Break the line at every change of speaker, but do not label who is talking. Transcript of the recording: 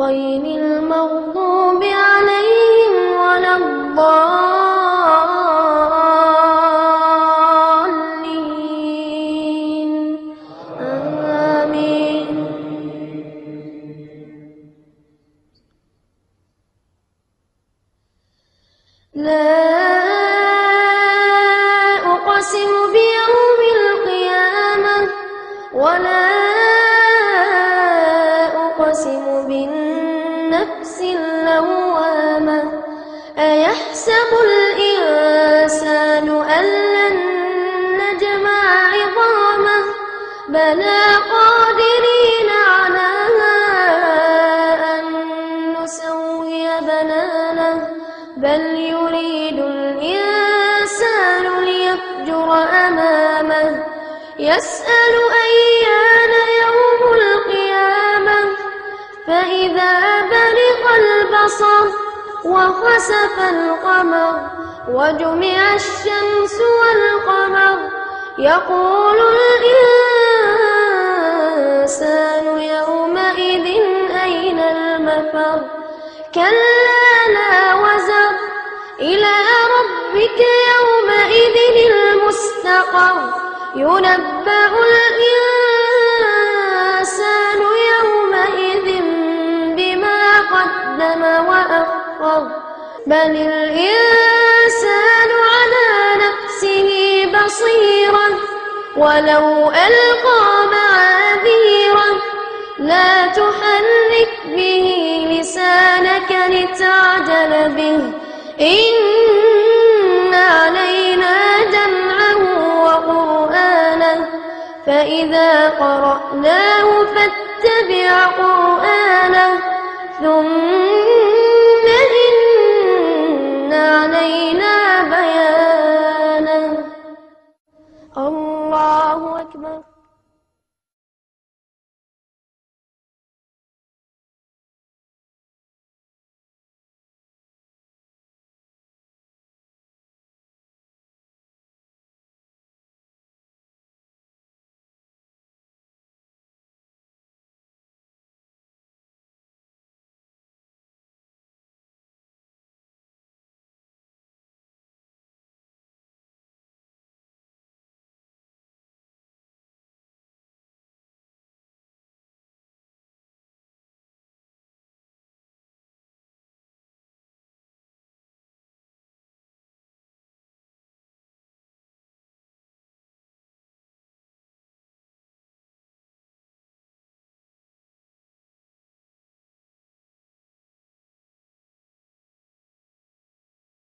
غير المغضوب عليهم ولا الضالين. آمين. لا بالنفس اللوامة أيحسب الإنسان أن لن نجمع عظامه؟ بلى قادرين على أن نسوي بنانه. بل يريد الإنسان ليفجر أمامه. يسأل أيان البصر وخسف القمر وجمع الشمس والقمر. يقول الإنسان يومئذ أين المفر؟ كلا لا وزر. إلى ربك يومئذ المستقر. ينبأ الإنسان بل الإنسان على نفسه بصيرة ولو ألقى معاذيره لا تحرك به لسانك لتعجل به إن علينا جمعه وقرآنه فإذا قرأناه فاتبع قرآنه ثم remarkable